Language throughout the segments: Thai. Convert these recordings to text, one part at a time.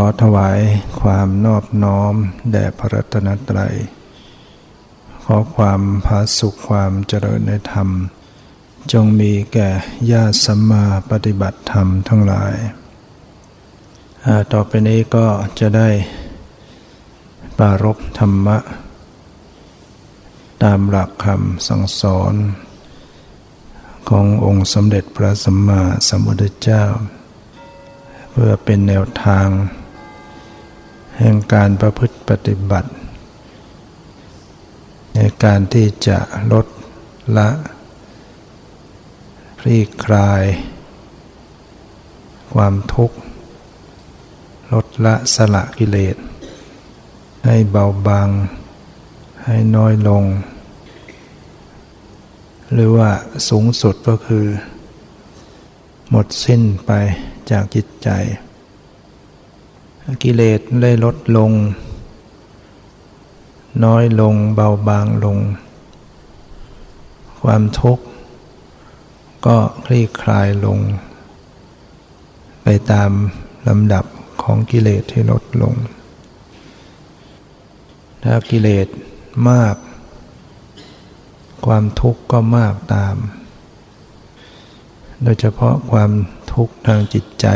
อถวายความนอบน้อม แด่พระรัตนตรัย ขอความผาสุขความเจริญในธรรม จงมีแก่ญาติสัมมาปฏิบัติธรรมทั้งหลาย ต่อไปนี้ก็จะได้ปารบธรรมะ ตามหลักคำสั่งสอน ขององค์สมเด็จพระสัมมาสัมพุทธเจ้าเพื่อเป็นแนวทาง แห่งการประพฤติปฏิบัติ ในการที่จะลดละคลี่คลาย ความทุกข์ ลดละสละกิเลส ให้เบาบางให้น้อยลง หรือว่าสูงสุดก็คือ หมดสิ้นไปจากจิตใจ กิเลสได้ลดลง น้อยลงเบาบางลง ความทุกข์ก็คลี่คลายลง ไปตามลำดับของกิเลสที่ลดลง ถ้ากิเลสมาก ความทุกข์ก็มากตาม โดยเฉพาะความทุกข์ทางจิตใจ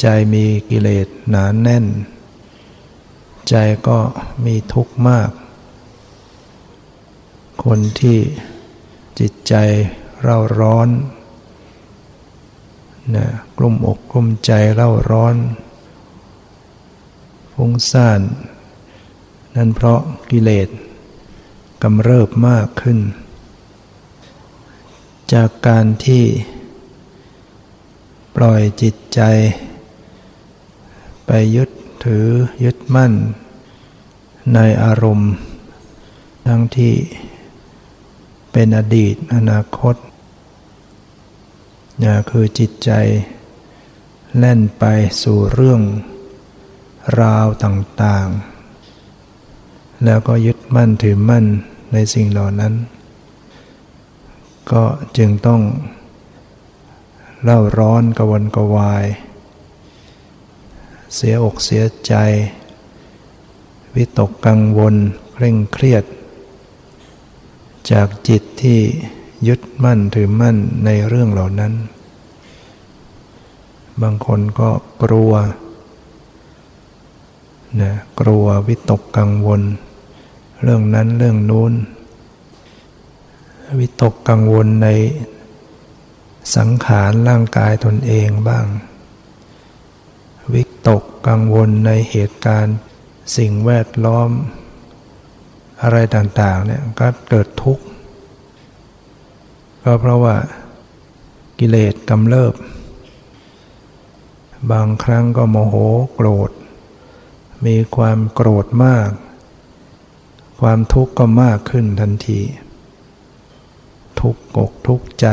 ใจมีกิเลสหนานแน่น ใจก็มีทุกข์มาก คนที่จิตใจเร่าร้อนนะกลุ่มอกกลุ่มใจเร่าร้อนฟุ้งซ่าน นั่นเพราะกิเลสกำเริบมากขึ้น จากการที่ปล่อยจิตใจ ไปยึดถือยึดมั่น ในอารมณ์ ทั้งที่เป็นอดีตอนาคตนี่คือจิตใจ แล่นไปสู่เรื่องราวต่างๆ แล้วก็ยึดมั่นถือมั่นในสิ่งเหล่านั้น ก็จึงต้องเล่าร้อนกวนกวาย เสียอกเสียใจ วิตกกังวลเคร่งเครียด จากจิตที่ยึดมั่นถือมั่นในเรื่องเหล่านั้น บางคนก็กลัวนะกลัววิตกกังวล เรื่องนั้นเรื่องนู้น วิตกกังวลในสังขารร่างกายตนเองบ้าง วิตกกังวลในเหตุการณ์สิ่งแวดล้อม อะไรต่างๆเนี่ยก็เกิดทุกข์ ก็เพราะว่ากิเลสกำเริบ บางครั้งก็โมโหโกรธ มีความโกรธมาก ความทุกข์ก็มากขึ้นทันที ทุกข์อกทุกข์ใจ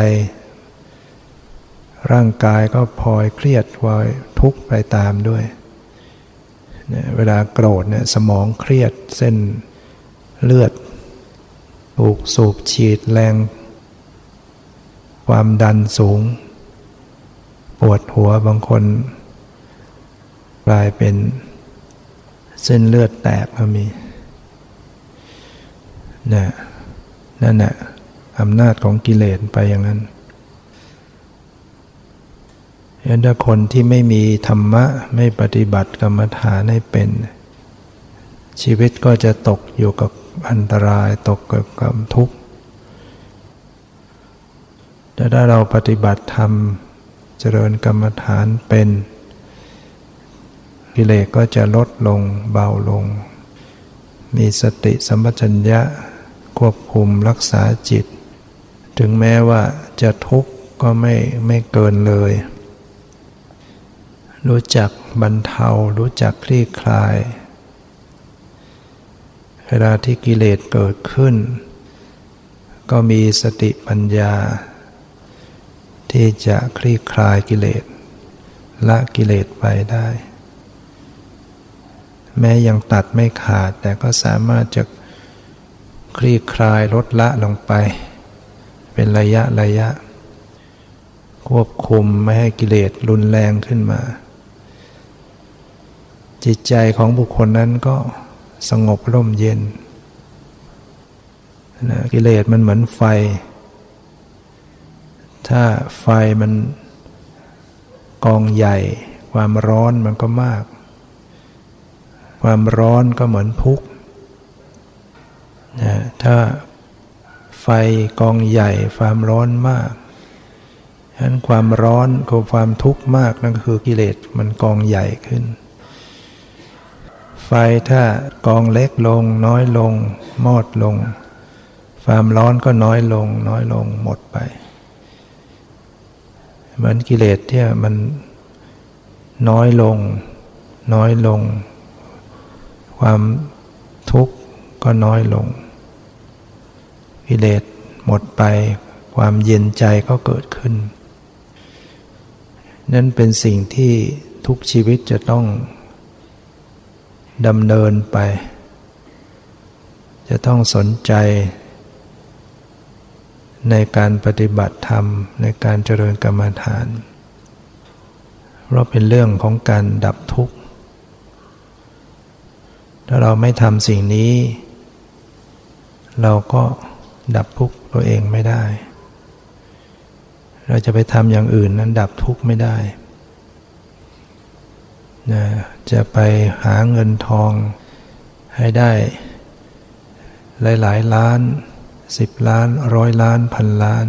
ร่างกายก็พลอยเครียดพลอยทุกข์ไปตามด้วยเนี่ยเวลาโกรธเนี่ยสมองเครียดเส้นเลือดถูกสูบฉีดแรง ความดันสูง ปวดหัวบางคนกลายเป็นเส้นเลือดแตกก็มีนะนั่นแหละอำนาจของกิเลสไปอย่างนั้น ยันถ้าคนที่ไม่มีธรรมะไม่ปฏิบัติกรรมฐานให้เป็น ชีวิตก็จะตกอยู่กับอันตรายตกกับความทุกข์แต่ถ้าเราปฏิบัติธรรมเจริญกรรมฐานเป็นกิเลสก็จะลดลงเบาลง มีสติสัมปชัญญะควบคุมรักษาจิต ถึงแม้ว่าจะทุกข์ก็ไม่ไม่เกินเลย รู้จักบรรเทา รู้จักคลี่คลาย เวลาที่กิเลสเกิดขึ้น ก็มีสติปัญญา ที่จะคลี่คลายกิเลสละกิเลสไปได้ แม้ยังตัดไม่ขาดแต่ก็สามารถจะคลี่คลายลดละลงไป เป็นระยะระยะ ควบคุมไม่ให้กิเลสรุนแรงขึ้นมา จิตใจของบุคคลนั้นก็สงบร่มเย็นนะกิเลสมันเหมือนไฟ ถ้าไฟมันกองใหญ่ ความร้อนมันก็มาก ความร้อนก็เหมือนพุกนะถ้าไฟกองใหญ่ความร้อนมากฉะนั้นความร้อนกับความทุกข์มากนั่นก็คือกิเลสมันกองใหญ่ขึ้น ฟถ้ากองเล็กลง น้อยลง มอดลง ความร้อนก็น้อยลง น้อยลงหมดไป เหมือนกิเลสที่มันน้อยลง น้อยลง ความทุกข์ก็น้อยลง กิเลสหมดไป ความเย็นใจก็เกิดขึ้น นั่นเป็นสิ่งที่ทุกชีวิตจะต้อง ดำเนินไป จะต้องสนใจ ในการปฏิบัติธรรมในการเจริญกรรมฐาน เพราะเป็นเรื่องของการดับทุกข์ ถ้าเราไม่ทำสิ่งนี้ เราก็ดับทุกข์ตัวเองไม่ได้ เราจะไปทำอย่างอื่นนั้นดับทุกข์ไม่ได้ นะจะไปหาเงินทองให้ได้ หลายหลายล้านสิบล้านร้อยล้านพันล้าน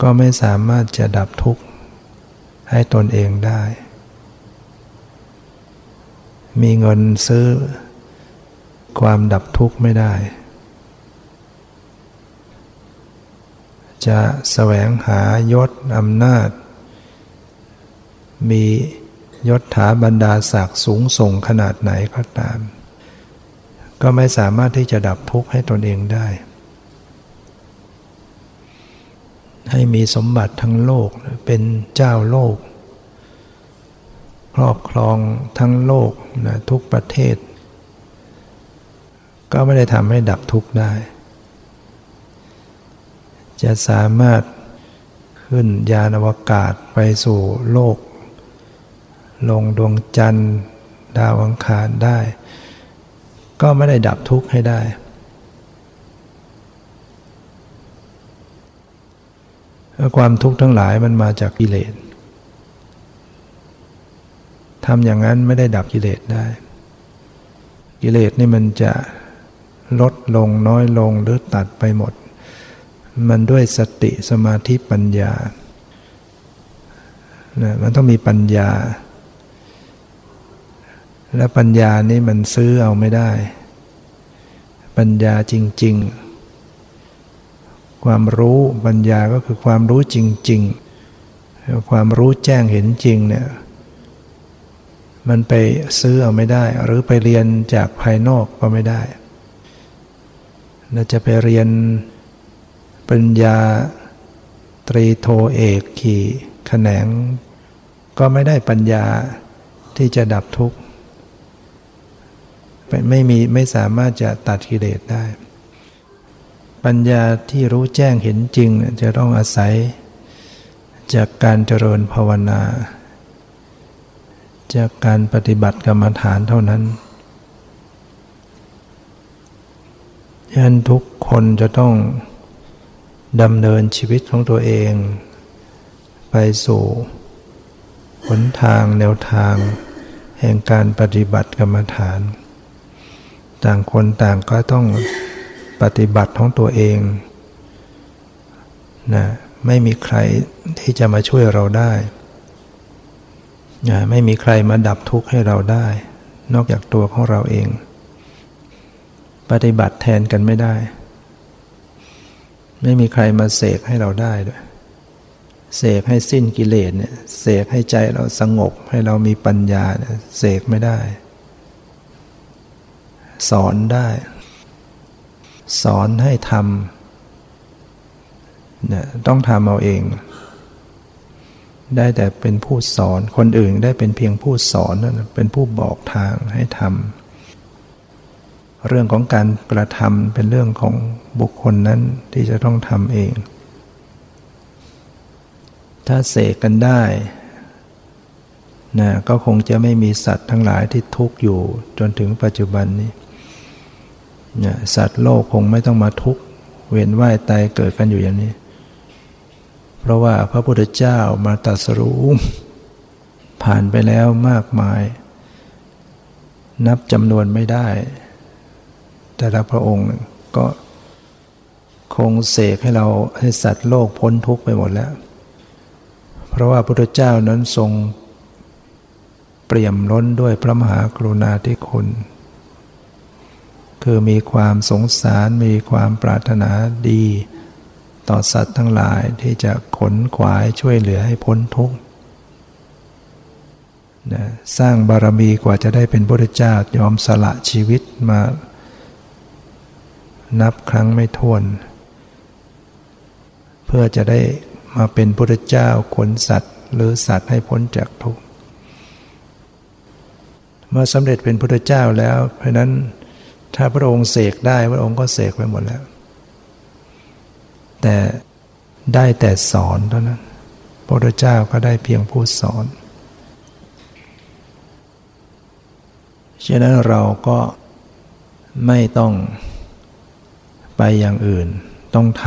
ก็ไม่สามารถจะดับทุกข์ให้ตนเองได้ มีเงินซื้อความดับทุกข์ไม่ได้ จะแสวงหายศอำนาจ มี ยศถาบรรดาศักดิ์สูงส่งขนาดไหนก็ตาม ก็ไม่สามารถที่จะดับทุกข์ให้ตนเองได้ ให้มีสมบัติทั้งโลกเป็นเจ้าโลก ครอบครองทั้งโลกนะทุกประเทศ ก็ไม่ได้ทำให้ดับทุกข์ได้ จะสามารถขึ้นยานอวกาศไปสู่โลก ลงดวงจันทร์ ดาวอังคารได้ ก็ไม่ได้ดับทุกข์ให้ได้ ความทุกข์ทั้งหลายมันมาจากกิเลสทำอย่างนั้นไม่ได้ดับกิเลสได้ กิเลสนี่มันจะลดลงน้อยลงหรือตัดไปหมด มันด้วยสติสมาธิปัญญานะมันต้องมีปัญญา และปัญญานี่มันซื้อเอาไม่ได้ ปัญญาจริง ๆ ความรู้ปัญญาก็คือความรู้จริง ๆ ความรู้แจ้งเห็นจริงเนี่ยมันไปซื้อเอาไม่ได้ หรือไปเรียนจากภายนอกก็ไม่ได้เราจะไปเรียนปัญญาตรีโทเอกขี่แขนง ก็ไม่ได้ปัญญาที่จะดับทุกข์ ไม่มีไม่สามารถจะตัดกิเลสได้ ปัญญาที่รู้แจ้งเห็นจริงจะต้องอาศัย จากการเจริญภาวนา จากการปฏิบัติกรรมฐานเท่านั้นยันทุกคนจะต้องดำเนินชีวิตของตัวเอง ไปสู่หนทางแนวทาง แห่งการปฏิบัติกรรมฐาน ต่างคนต่างก็ต้องปฏิบัติของตัวเองนะไม่มีใครที่จะมาช่วยเราได้นะไม่มีใครมาดับทุกข์ให้เราได้ นอกจากตัวของเราเอง ปฏิบัติแทนกันไม่ได้ ไม่มีใครมาเสกให้เราได้ด้วยเสกให้สิ้นกิเลสเนี่ยเสกให้ใจเราสงบให้เรามีปัญญาเนี่ยเสกไม่ได้ สอนได้ สอนให้ทำเนี่ยต้องทำเอาเอง ได้แต่เป็นผู้สอนคนอื่นได้เป็นเพียงผู้สอนนั่นเป็นผู้บอกทางให้ทำเรื่องของการกระทำเป็นเรื่องของบุคคลนั้นที่จะต้องทำเอง ถ้าเสกกันได้นะก็คงจะไม่มีสัตว์ทั้งหลายที่ทุกข์อยู่จนถึงปัจจุบันนี้ นะสัตว์โลกคงไม่ต้องมาทุกข์เวียนว่ายตายเกิดกันอยู่อย่างนี้ เพราะว่าพระพุทธเจ้ามาตรัสรู้ผ่านไปแล้วมากมาย นับจำนวนไม่ได้ แต่ละพระองค์ก็คงเสกให้เราให้สัตว์โลกพ้นทุกข์ไปหมดแล้ว เพราะว่าพระพุทธเจ้านั้นทรงเปี่ยมล้นด้วยพระมหากรุณาธิคุณ คือมีความสงสารมีความปรารถนาดี ต่อสัตว์ทั้งหลายที่จะขนขวายช่วยเหลือให้พ้นทุกข์นะสร้างบารมีกว่าจะได้เป็นพระเจ้ายอมสละชีวิตมา นับครั้งไม่ถ้วน เพื่อจะได้มาเป็นพุทธเจ้าขนสัตว์ หรือสัตว์ให้พ้นจากทุกข์เมื่อสำเร็จเป็นพุทธเจ้าแล้ว เพราะนั้น ถ้าพระองค์เสกได้พระองค์ก็เสกไปหมดแล้ว แต่ได้แต่สอนเท่านั้น พระพุทธเจ้าก็ได้เพียงผู้สอน ฉะนั้นเราก็ไม่ต้องไปอย่างอื่น ต้องท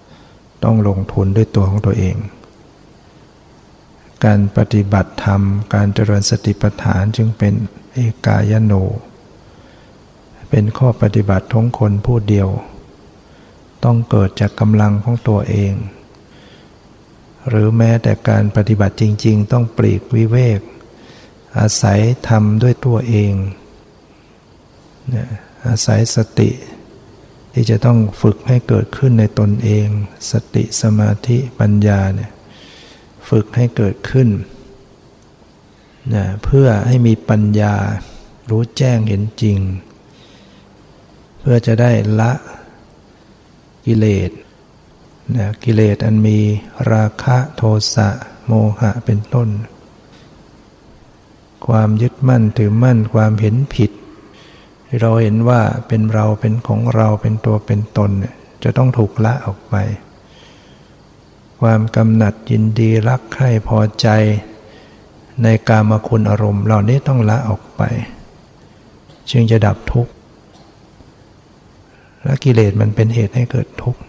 ำต้องลงทุนด้วยตัวของตัวเอง การปฏิบัติธรรม การเจริญสติปัฏฐานจึงเป็นเอกายโน เป็นข้อปฏิบัติของคนผู้เดียว ต้องเกิดจากกำลังของตัวเอง หรือแม้แต่การปฏิบัติจริง ๆ ต้องปลีกวิเวก อาศัยทำด้วยตัวเองอาศัยสติที่จะต้องฝึกให้เกิดขึ้นในตนเอง สติสมาธิปัญญาเนี่ยฝึกให้เกิดขึ้นนะเพื่อให้มีปัญญารู้แจ้งเห็นจริง เพื่อจะได้ละกิเลสนะกิเลสอันมีราคะโทสะโมหะเป็นต้น ความยึดมั่นถือมั่นความเห็นผิด เราเห็นว่าเป็นเราเป็นของเราเป็นตัวเป็นตน จะต้องถูกละออกไป ความกำหนัดยินดีรักใคร่พอใจ ในกามคุณอารมณ์ เหล่านี้ต้องละออกไป จึงจะดับทุกข์ และกิเลสมันเป็นเหตุให้เกิดทุกข์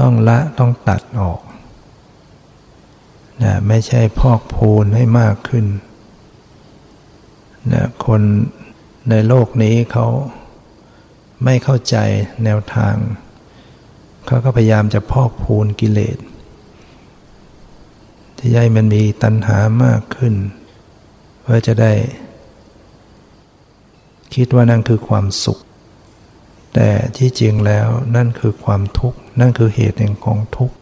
ต้องละต้องตัดออกนะไม่ใช่พอกพูนให้มากขึ้นนะคนในโลกนี้เขาไม่เข้าใจแนวทาง เขาก็พยายามจะพอกพูนกิเลสที่ให้มันมีตัณหามากขึ้น เพื่อจะได้ คิดว่านั่นคือความสุข แต่ที่จริงแล้วนั่นคือความทุกข์ นั่นคือเหตุแห่งของทุกข์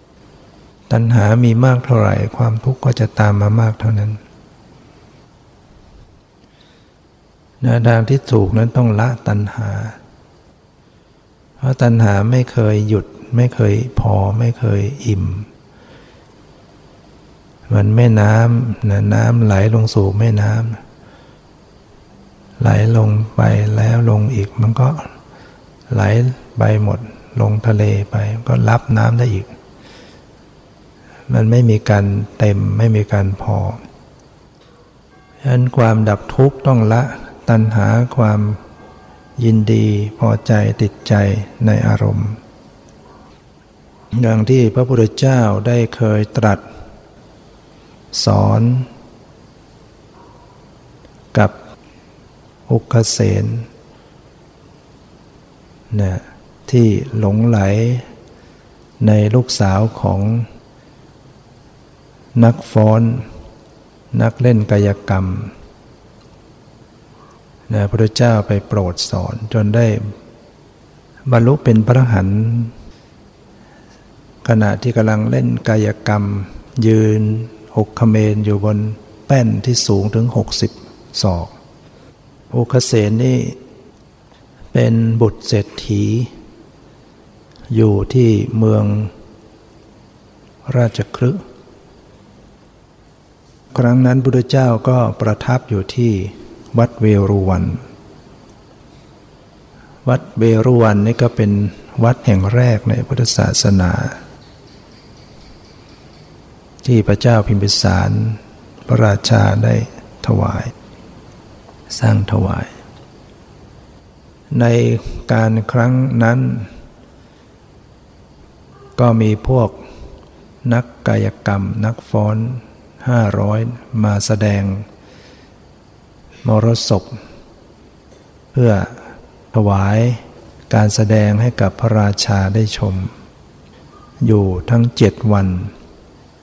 ตัณหามีมากเท่าไหร่ ความทุกข์ก็จะตามมามากเท่านั้นนะทางที่ถูกนั้นต้องละตัณหา เพราะตัณหาไม่เคยหยุด ไม่เคยพอไม่เคยอิ่ม มันแม่น้ำนะน้ำไหลลงสู่แม่น้ำไหลลงไปแล้วลงอีกมันก็ ไหลไปหมดลงทะเลไปก็รับน้ำได้อีก มันไม่มีการเต็มไม่มีการพอฉะนั้นความดับทุกข์ต้องละตัณหาความยินดีพอใจติดใจในอารมณ์อย่างที่พระพุทธเจ้าได้เคยตรัส สอนกับอุกเสน นะที่หลงไหลในลูกสาวของนักฟ้อน นักเล่นกายกรรมนะพระเจ้าไปโปรดสอนจนได้บรรลุเป็นพระหันขณะที่กำลังเล่นกายกรรม ยืนหกขเมนอยู่บนแป้นที่สูงถึงหกสิบศอกโอคเสนนี่ เป็นบุตรเศรษฐี อยู่ที่เมืองราชครึครั้งนั้นพุทธเจ้าก็ประทับอยู่ที่วัดเวรุวัน วัดเวรุวันนี่ก็เป็นวัดแห่งแรกในพุทธศาสนา ที่พระเจ้าพิมพิสาร พระราชาได้ถวาย สร้างถวาย ในการครั้งนั้น ก็มีพวกนักกายกรรมนักฟ้อนห้าร้อยมาแสดง มรสพเพื่อถวายการแสดงให้กับพระราชาได้ชม อยู่ทั้งเจ็ดวัน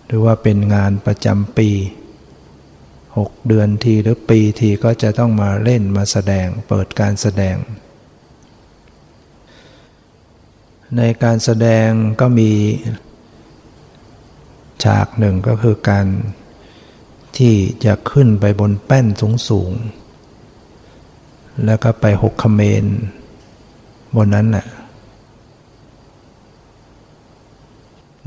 หรือว่าเป็นงานประจำปีหกเดือนทีหรือปีทีก็จะต้องมาเล่นมาแสดงเปิดการแสดง ในการแสดงก็มีฉากหนึ่งก็คือการที่จะขึ้นไปบนแป้นสูงสูง แล้วก็ไปหกขเมน บนนั้นแหละ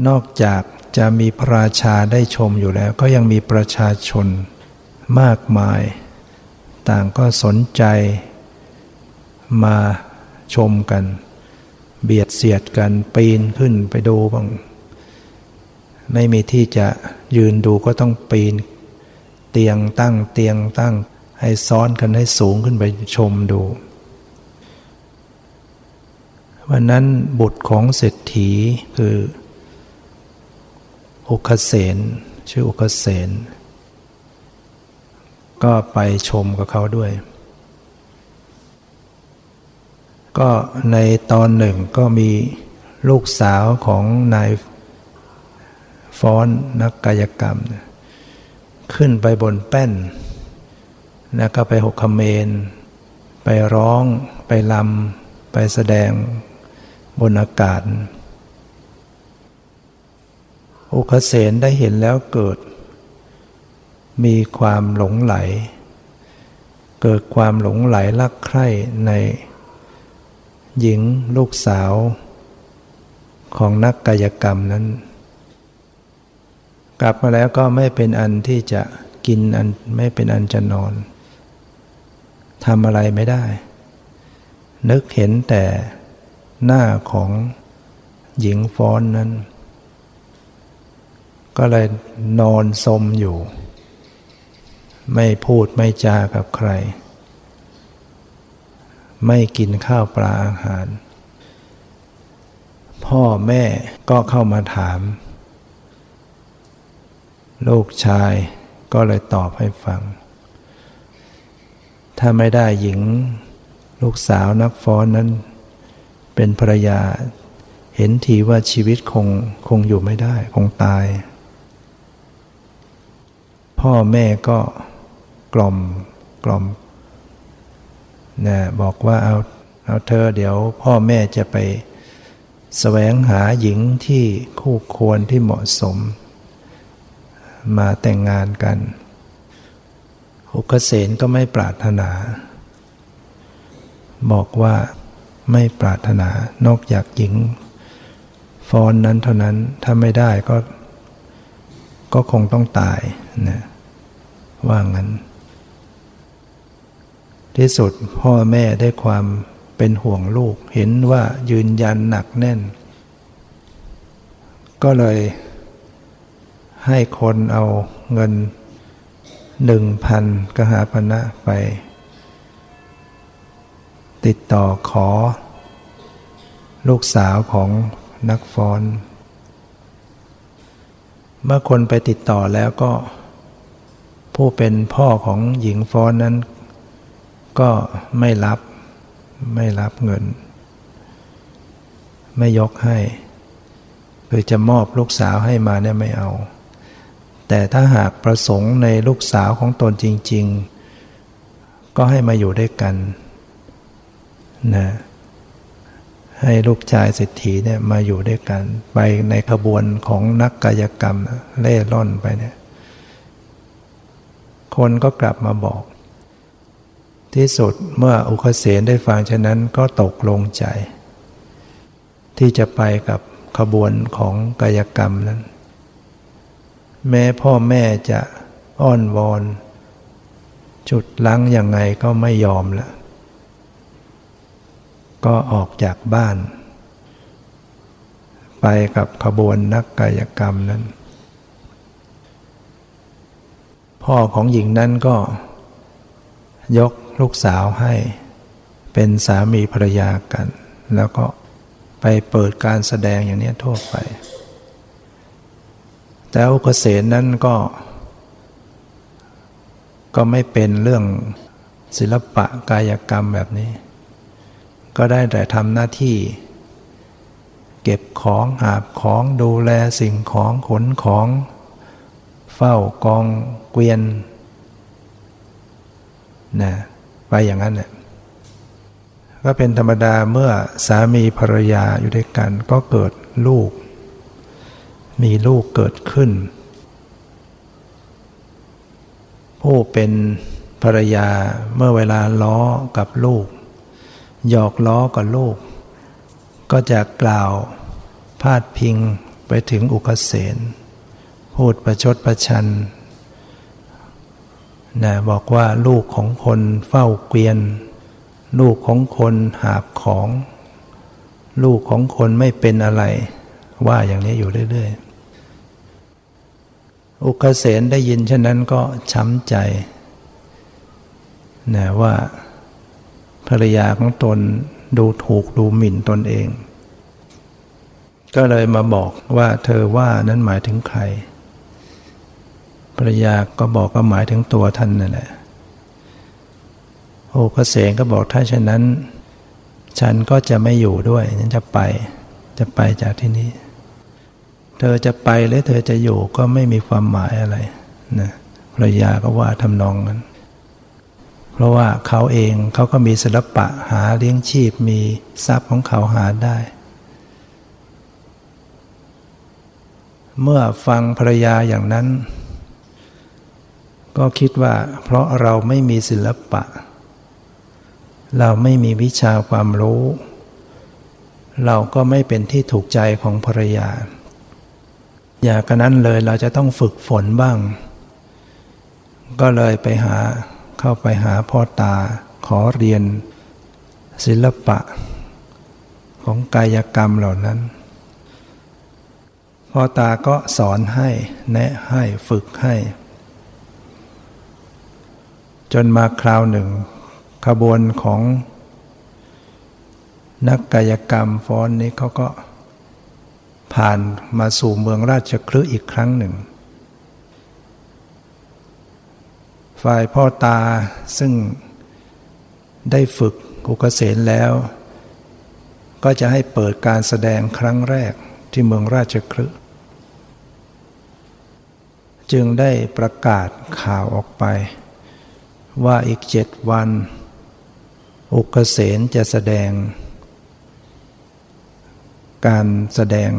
นอกจากจะมีพระราชาได้ชมอยู่แล้ว ก็ยังมีประชาชนมากมาย ต่างก็สนใจมาชมกัน เบียดเสียดกันปีนขึ้นไปดูบ้าง ไม่มีที่จะยืนดูก็ต้องปีน เตียงตั้งเตียงตั้ง ให้ซ้อนกันให้สูงขึ้นไปชมดู วันนั้นบุตรของเศรษฐีคืออุคเสนชื่ออุคเสนก็ไปชมกับเขาด้วย ก็ในตอนหนึ่งก็มีลูกสาวของนายฟ้อนนักกายกรรม ขึ้นไปบนแป้น แล้วก็ไปหกคเมน ไปร้องไปลำไปแสดงบนอากาศ อุคเสนได้เห็นแล้วเกิด มีความหลงไหล เกิดความหลงไหลลักใคร่ใน หญิงลูกสาวของนักกายกรรมนั้น กลับมาแล้วก็ไม่เป็นอันที่จะกินอันไม่เป็นอันจะนอนทำอะไรไม่ได้ นึกเห็นแต่หน้าของหญิงฟ้อนนั้น ก็เลยนอนสมอยู่ ไม่พูดไม่จากับใคร ไม่กินข้าวปลาอาหาร พ่อแม่ก็เข้ามาถาม ลูกชายก็เลยตอบให้ฟัง ถ้าไม่ได้หญิง ลูกสาวนักฟ้อนนั้น เป็นภรรยา เห็นทีว่าชีวิตคงคงอยู่ไม่ได้ คงตาย พ่อแม่ก็กล่อมกล่อม นะบอกว่าเอาเอาเธอเดี๋ยวพ่อแม่จะไปสแสวงหาหญิงที่คู่ควรที่เหมาะสม มาแต่งงานกัน อุกเสนก็ไม่ปรารถนา บอกว่าไม่ปรารถนานอกจากหญิง ฟอนนั้นเท่านั้นถ้าไม่ได้ก็ ก็คงต้องตายนะว่างั้น ที่สุดพ่อแม่ได้ความเป็นห่วงลูก เห็นว่ายืนยันหนักแน่น ก็เลยให้คนเอาเงินหนึ่งพันกหาพนะไป ติดต่อขอ ลูกสาวของนักฟ้อน เมื่อคนไปติดต่อแล้วก็ ผู้เป็นพ่อของหญิงฟ้อนนั้น ก็ไม่รับ ไม่รับเงิน ไม่ยกให้ คือจะมอบลูกสาวให้มาเนี่ยไม่เอา แต่ถ้าหากประสงค์ในลูกสาวของตนจริง ๆ ก็ให้มาอยู่ด้วยกันนะให้ลูกชายเศรษฐีเนี่ยมาอยู่ด้วยกัน ไปในขบวนของนักกายกรรมเล่ร่อนไปเนี่ย คนก็กลับมาบอก ที่สุดเมื่ออุคเสนได้ฟังฉะนั้นก็ตกลงใจ ที่จะไปกับขบวนของกายกรรมนั้น แม้พ่อแม่จะอ้อนวอน จุดลังยังไงก็ไม่ยอมละก็ออกจากบ้าน ไปกับขบวนนักกายกรรมนั้น พ่อของหญิงนั้นก็ยก ลูกสาวให้เป็นสามีภรรยากัน แล้วก็ไปเปิดการแสดงอย่างนี้ทั่วไป แต่อุกเสนนั้นก็ ก็ไม่เป็นเรื่องศิลปะกายกรรมแบบนี้ ก็ได้แต่ทำหน้าที่ เก็บของหาบของดูแลสิ่งของขนของ เฝ้ากองเกวียนนะ ไปอย่างนั้นเนี่ยก็เป็นธรรมดาเมื่อสามีภรรยาอยู่ด้วยกัน ก็เกิดลูก มีลูกเกิดขึ้น ผู้เป็นภรรยาเมื่อเวลาล้อกับลูก หยอกล้อกับลูก ก็จะกล่าวพาดพิงไปถึงอุคเสนพูดประชดประชัน นะบอกว่าลูกของคนเฝ้าเกวียน ลูกของคนหาบของ ลูกของคนไม่เป็นอะไร ว่าอย่างนี้อยู่เรื่อยๆ อุกเสนได้ยินเช่นนั้นก็ช้ำใจนะว่าภรรยาของตนดูถูกดูหมิ่นตนเอง ก็เลยมาบอกว่าเธอว่านั้นหมายถึงใคร ภรรยาก็บอกก็หมายถึงตัวท่านนั่นแหละโอกระเกษงก็บอกถ้าเช่นนั้น ฉันก็จะไม่อยู่ด้วยฉันจะไป จะไปจากที่นี้ เธอจะไปหรือเธอจะอยู่ก็ไม่มีความหมายอะไรนะภรรยาก็ว่าทำนองนั้น เพราะว่าเขาเองเขาก็มีศิลปะหาเลี้ยงชีพมีทรัพย์ของเขาหาได้เมื่อฟังภรรยาอย่างนั้น ก็คิดว่า เพราะเราไม่มีศิลปะ เราไม่มีวิชาความรู้ เราก็ไม่เป็นที่ถูกใจของภรรยา อย่ากระนั้นเลยเราจะต้องฝึกฝนบ้าง ก็เลยไปหาเข้าไปหาพ่อตา ขอเรียน ศิลปะ ของกายกรรมเหล่านั้นพ่อตาก็สอนให้แนะให้ฝึกให้ จนมาคราวหนึ่ง ขบวนของนักกายกรรมฟ้อนนี้เขาก็ผ่านมาสู่เมืองราชคลึอีกครั้งหนึ่ง ฝ่ายพ่อตาซึ่งได้ฝึกกุกเสนแล้ว ก็จะให้เปิดการแสดงครั้งแรกที่เมืองราชคลึจึงได้ประกาศข่าวออกไป ว่าอีกเจ็ดวัน อุกเสนจะแสดง การแสดง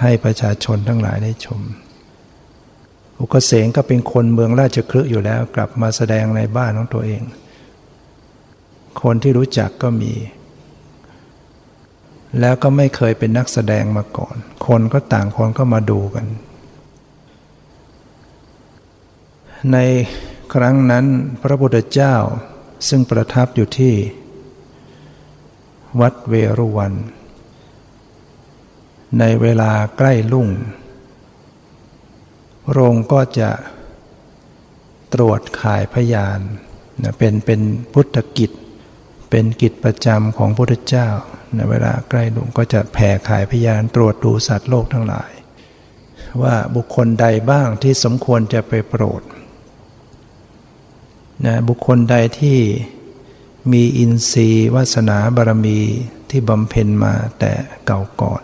ให้ประชาชนทั้งหลายได้ชม อุกเสนก็เป็นคนเมืองราชคลึอยู่แล้วกลับมาแสดงในบ้านของตัวเอง คนที่รู้จักก็มี แล้วก็ไม่เคยเป็นนักแสดงมาก่อน คนก็ต่างคนก็มาดูกันใน ครั้งนั้นพระพุทธเจ้าซึ่งประทับอยู่ที่ วัดเวรุวัน ในเวลาใกล้ลุ่งโรงก็จะตรวจขายพยานนะเป็นเป็นพุทธกิจ เป็นกิจประจำของพระพุทธเจ้าในเวลาใกล้ลุ่งก็จะแผ่ขายพยานตรวจดูสัตว์โลกทั้งหลาย ว่าบุคคลใดบ้างที่สมควรจะไปโปรด นะบุคคลใดที่มีอินทรีย์วาสนาบารมีที่บำเพ็ญมาแต่เก่าก่อน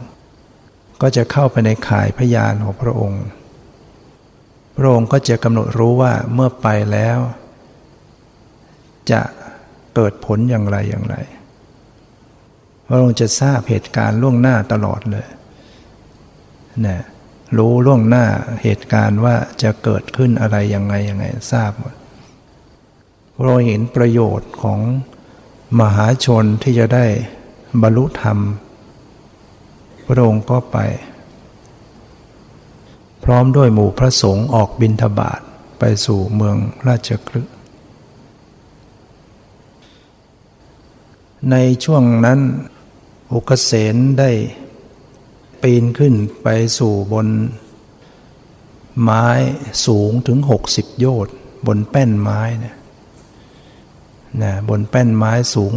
ก็จะเข้าไปในข่ายพยานของพระองค์ พระองค์ก็จะกำหนดรู้ว่าเมื่อไปแล้ว จะเกิดผลอย่างไรอย่างไร พระองค์จะทราบเหตุการณ์ล่วงหน้าตลอดเลยนะรู้ล่วงหน้าเหตุการณ์ว่าจะเกิดขึ้นอะไรยังไงยังไงทราบหมด เราเห็นประโยชน์ของมหาชนที่จะได้บรรลุธรรม พระองค์ก็ไป พร้อมด้วยหมู่พระสงฆ์ออกบินทบาทไปสู่เมืองราชคลึในช่วงนั้น อุกเสนได้ปีนขึ้นไปสู่บน ไม้สูงถึงหกสิบโยชน์บนแป้นไม้เนี่ย นะบนแป้นไม้สูง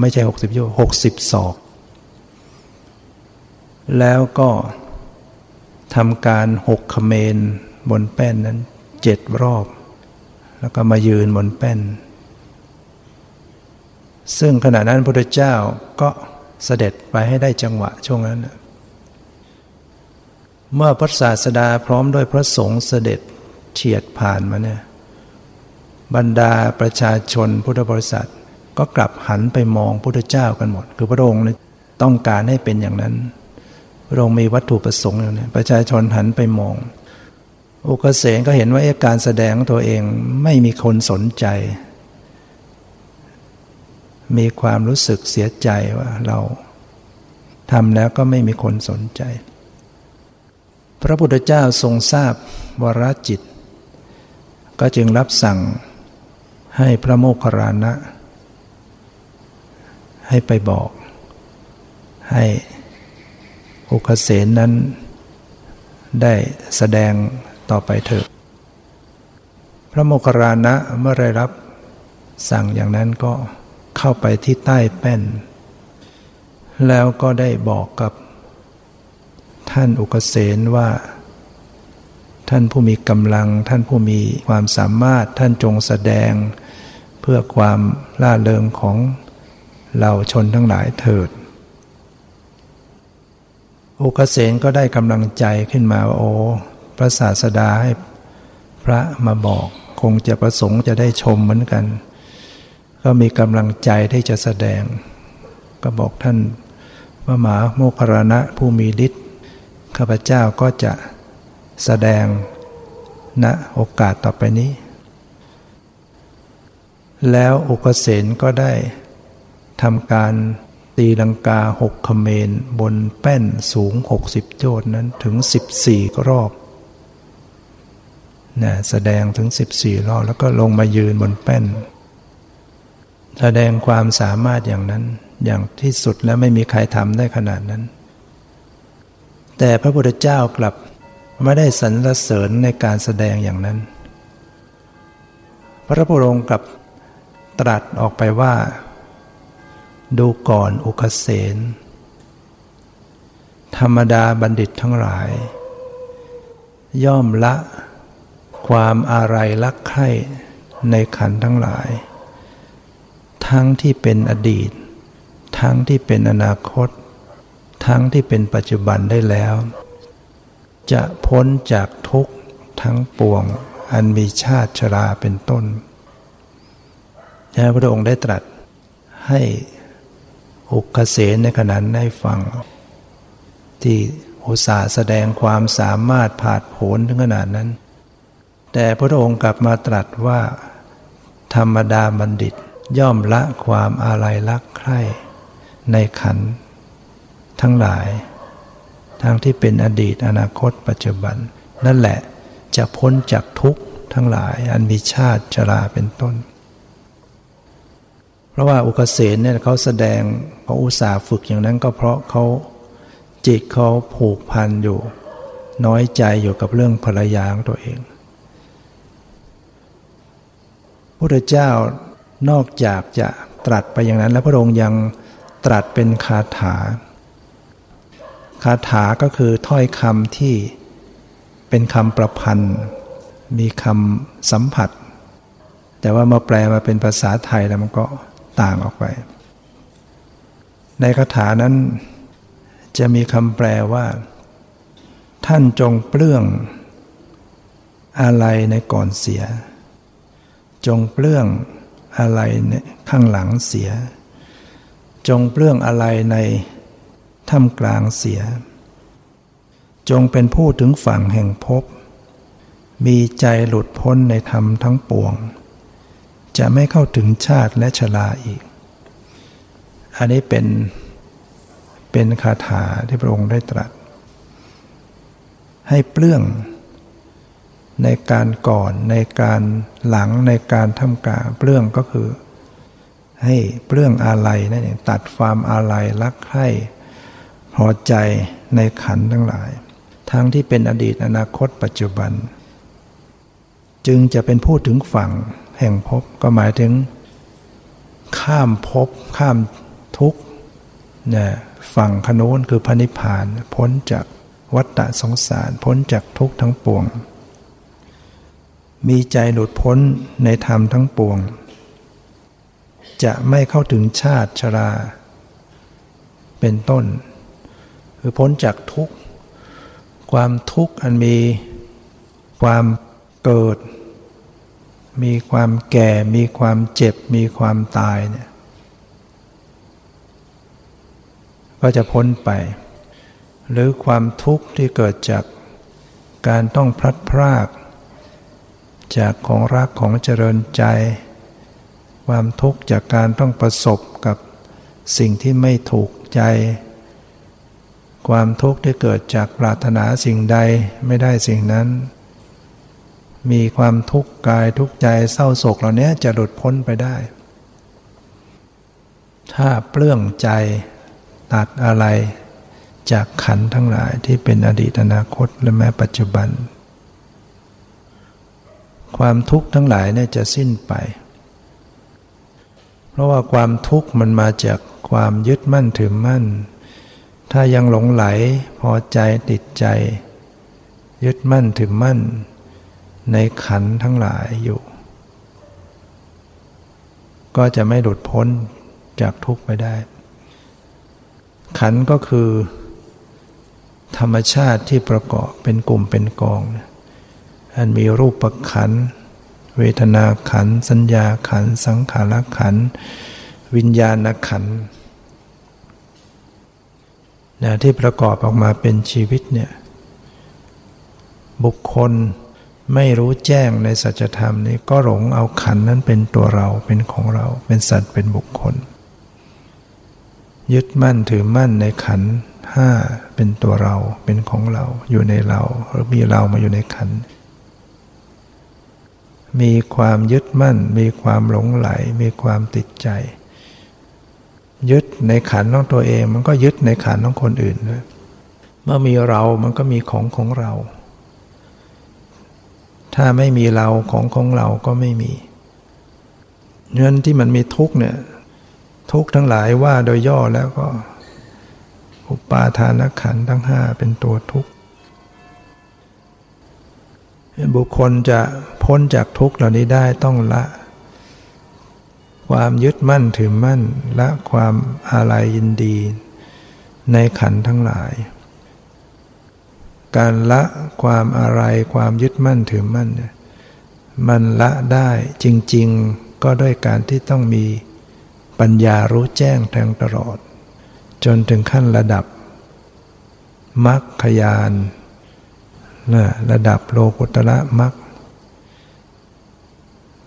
ไม่ใช่หกสิบโยชน์หกสิบศอก แล้วก็ทำการหกขเมนบนแป้นนั้นเจ็ดรอบ แล้วก็มายืนบนแป้น ซึ่งขณะนั้นพระพุทธเจ้าก็เสด็จไปให้ได้จังหวะช่วงนั้น เมื่อพระศาสดาพร้อมด้วยพระสงฆ์เสด็จเฉียดผ่านมาเนี่ย บรรดาประชาชนพุทธบริษัท ก็กลับหันไปมองพุทธเจ้ากันหมด คือพระองค์ต้องการให้เป็นอย่างนั้น พระองค์มีวัตถุประสงค์อย่างนี้ประชาชนหันไปมอง อุกเสนก็เห็นว่าการแสดงตัวเองไม่มีคนสนใจ มีความรู้สึกเสียใจว่าเราทำแล้วก็ไม่มีคนสนใจ พระพุทธเจ้าทรงทราบวรจิต ก็จึงรับสั่ง ให้พระโมคคัลลานะ ให้ไปบอก ให้อุคเสนนั้นได้แสดงต่อไปเถิดพระโมคคัลลานะเมื่อได้รับสั่งอย่างนั้นก็เข้าไปที่ใต้แป้น แล้วก็ได้บอกกับท่านอุกเสนว่า ท่านผู้มีกำลัง ท่านผู้มีความสามารถท่านจงแสดง พื่อความล่าเริงของเหล่าชนทั้งหลายเถิด อุกเสนก็ได้กำลังใจขึ้นมาว่าโอ้พระศาสดาให้พระมาบอกคงจะประสงค์จะได้ชมเหมือนกัน ก็มีกำลังใจที่จะแสดง ก็บอกท่านพระมหาโมคคารณะผู้มีฤทธิ์ข้าพเจ้าก็จะแสดงณนะโอกาสต่อไปนี้ แล้วอุกเสนก็ได้ทำการตีลังกาหกขเมนบนแป้นสูงหกสิบโจทย์นั้นถึงสิบสี่รอบนะแสดงถึงสิบสี่รอบ แล้วก็ลงมายืนบนแป้น แสดงความสามารถอย่างนั้นอย่างที่สุดแล้วไม่มีใครทำได้ขนาดนั้น แต่พระพุทธเจ้ากลับไม่ได้สรรเสริญในการแสดงอย่างนั้น พระพุทธองค์กลับ ตรัสออกไปว่า ดูก่อนอุคเสนธรรมดาบัณฑิตทั้งหลาย ย่อมละความอาลัยรักใคร่ในขันทั้งหลาย ทั้งที่เป็นอดีต ทั้งที่เป็นอนาคต ทั้งที่เป็นปัจจุบันได้แล้ว จะพ้นจากทุกข์ทั้งปวงอันมีชาติชราเป็นต้น พระองค์ได้ตรัสให้อุกเสนในขณะนั้นได้ฟัง ที่อุตสาแสดงความสามารถผาดโผนถึงขนาดนั้น แต่พระองค์กลับมาตรัสว่า ธรรมดาบัณฑิตย่อมละความอาลัยรักใคร่ในขันทั้งหลาย ทั้งที่เป็นอดีตอนาคตปัจจุบัน นั่นแหละจะพ้นจากทุกข์ทั้งหลาย อันมีชาติชราเป็นต้น เพราะว่าอุกเสนเนี่ยเขาแสดงเขาอุตส่าห์ฝึกอย่างนั้นก็เพราะเขาจิตเขาผูกพันอยู่ น้อยใจอยู่กับเรื่องภรรยาของตัวเองพระเจ้านอกจากจะตรัสไปอย่างนั้น แล้วพระองค์ยังตรัสเป็นคาถา คาถาก็คือถ้อยคำที่เป็นคำประพันธ์ มีคำสัมผัส แต่ว่ามาแปลมาเป็นภาษาไทยแล้วมันก็ ต่างออกไป ในคาถานั้นจะมีคำแปลว่า ท่านจงเปลื้อง อะไรในก่อนเสีย จงเปลื้องอะไรในข้างหลังเสีย จงเปลื้องอะไรในท่ามกลางเสีย จงเป็นผู้ถึงฝั่งแห่งพบมีใจหลุดพ้นในธรรมทั้งปวง จะไม่เข้าถึงชาติและชราอีก อันนี้เป็นเป็นคาถาที่พระองค์ได้ตรัส ให้เปลื้องในการก่อนในการหลังในการทำกาเปลื้องก็คือ ให้เปลื้องอะไรนั่นเองตัดความอะไรรักใคร่พอใจในขันทั้งหลาย ทั้งที่เป็นอดีตอนาคตปัจจุบัน จึงจะเป็นผู้ถึงฝั่ง แห่งพบก็หมายถึง ข้ามพบข้ามทุกเนี่ยฝั่งขโน้นคือพระนิพพาน พ้นจากวัฏฏะสงสาร พ้นจากทุกข์ทั้งปวง มีใจหลุดพ้นในธรรมทั้งปวง จะไม่เข้าถึงชาติชรา เป็นต้น คือพ้นจากทุกข์ความทุกข์อันมีความเกิด มีความแก่ มีความเจ็บ มีความตายเนี่ย ก็จะพ้นไป หรือความทุกข์ที่เกิดจากการต้องพลัดพราก จากของรักของเจริญใจ ความทุกข์จากการต้องประสบกับสิ่งที่ไม่ถูกใจ ความทุกข์ที่เกิดจากปรารถนาสิ่งใดไม่ได้สิ่งนั้น มีความทุกข์กายทุกข์ใจเศร้าโศกเหล่านี้จะหลุดพ้นไปได้ ถ้าเปลื้องใจตัดอะไรจากขันทั้งหลายที่เป็นอดีตอนาคตและแม้ปัจจุบัน ความทุกข์ทั้งหลายเนี่ยจะสิ้นไป เพราะว่าความทุกข์มันมาจากความยึดมั่นถือมั่น ถ้ายังหลงไหลพอใจติดใจ ยึดมั่นถือมั่น ในขันทั้งหลายอยู่ ก็จะไม่หลุดพ้นจากทุกข์ไปได้ ขันก็คือ ธรรมชาติที่ประกอบเป็นกลุ่มเป็นกอง อันมีรูปประขัน เวทนาขัน สัญญาขัน สังขารขัน วิญญาณขันนะที่ประกอบออกมาเป็นชีวิตเนี่ยบุคคล ไม่รู้แจ้งในสัจธรรมนี้ก็หลงเอาขันนั้นเป็นตัวเราเป็นของเราเป็นสัตว์เป็นบุคคล ยึดมั่นถือมั่นในขันห้าเป็นตัวเราเป็นของเราอยู่ในเราหรือมีเรามาอยู่ในขัน มีความยึดมั่น มีความหลงไหล มีความติดใจ ยึดในขันของตัวเอง มันก็ยึดในขันของคนอื่นด้วยเมื่อมีเรามันก็มีของของเรา ถ้าไม่มีเราของของเราก็ไม่มีเงินที่มันมีทุกเนี่ย ทุกทั้งหลายว่าโดยย่อแล้วก็ อุปาทานขันทั้งห้าเป็นตัวทุกบุคคลจะพ้นจากทุกเหล่านี้ได้ต้องละ ความยึดมั่นถือมั่น ละความอาลัยยินดี ในขันทั้งหลาย การละความอะไรความยึดมั่นถือมั่นเนี่ยมันละได้จริง ๆ ก็ด้วยการที่ต้องมีปัญญารู้แจ้งแทงตลอด จนถึงขั้นระดับมรรคยานนะระดับโลกุตระมรรค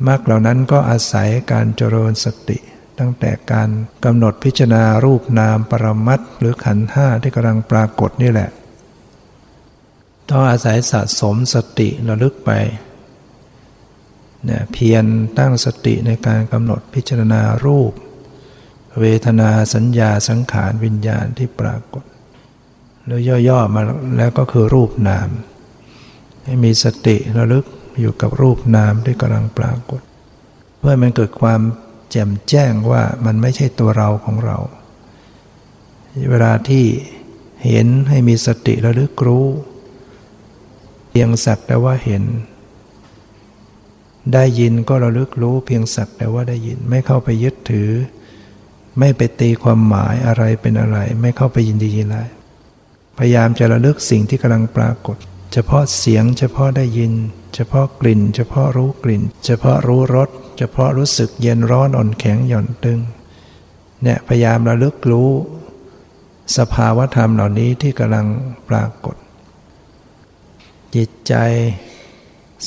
มรรคเหล่านั้นก็อาศัยการเจริญสติ ตั้งแต่การกำหนดพิจารณารูปนามปรมัตหรือขันธ์ห้าที่กำลังปรากฏนี่แหละ ต้องอาศัยสะสมสติระลึกไปเนี่ยเพียรตั้งสติในการกำหนดพิจารณารูป เวทนาสัญญาสังขารวิญญาณที่ปรากฏแล้วย่อๆมาแล้วก็คือรูปนาม ให้มีสติระลึกอยู่กับรูปนามที่กำลังปรากฏ เพื่อมันเกิดความแจ่มแจ้งว่ามันไม่ใช่ตัวเราของเรา เวลาที่เห็นให้มีสติระลึกรู้ เพียงสักแต่ว่าเห็น ได้ยินก็ระลึกรู้เพียงสักแต่ว่าได้ยินไม่เข้าไปยึดถือ ไม่ไปตีความหมายอะไรเป็นอะไร ไม่เข้าไปยินดียินร้ายพยายามจะระลึกสิ่งที่กำลังปรากฏ เฉพาะเสียง เฉพาะได้ยิน เฉพาะกลิ่น เฉพาะรู้กลิ่น เฉพาะรู้รสเฉพาะรู้สึกเย็นร้อนอ่อนแข็งหย่อนตึงเนี่ยพยายามระลึกรู้ สภาวะธรรมเหล่านี้ที่กำลังปรากฏ จิตใจ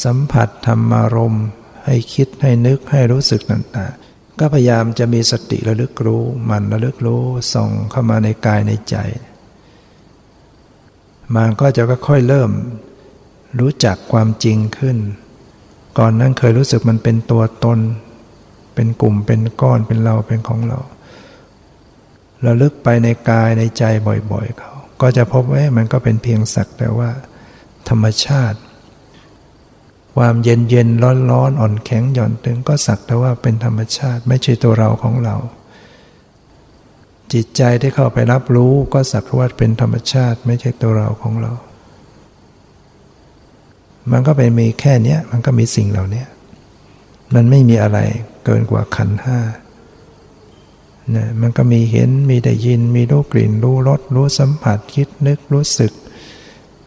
สัมผัสธรรมารมณ์ ให้คิดให้นึกให้รู้สึกต่างๆ ก็พยายามจะมีสติระลึกรู้มันระลึกรู้ส่งเข้ามาในกายในใจ มันก็จะค่อยๆเริ่ม รู้จักความจริงขึ้น ก่อนนั้นเคยรู้สึกมันเป็นตัวตน เป็นกลุ่มเป็นก้อนเป็นเราเป็นของเราระลึกไปในกายในใจบ่อยๆเขา ก็จะพบว่ามันก็เป็นเพียงสักแต่ว่า ธรรมชาติ ความเย็นเย็นร้อนร้อนอ่อนแข็งหย่อนตึงก็สักแต่ว่าเป็นธรรมชาติไม่ใช่ตัวเราของเรา จิตใจที่เข้าไปรับรู้ก็สักว่าเป็นธรรมชาติไม่ใช่ตัวเราของเรา มันก็ไปมีแค่นี้มันก็มีสิ่งเหล่านี้มันไม่มีอะไรเกินกว่าขันห้านะมันก็มีเห็นมีได้ยินมีรู้กลิ่นรู้รสรู้สัมผัสคิดนึกรู้สึก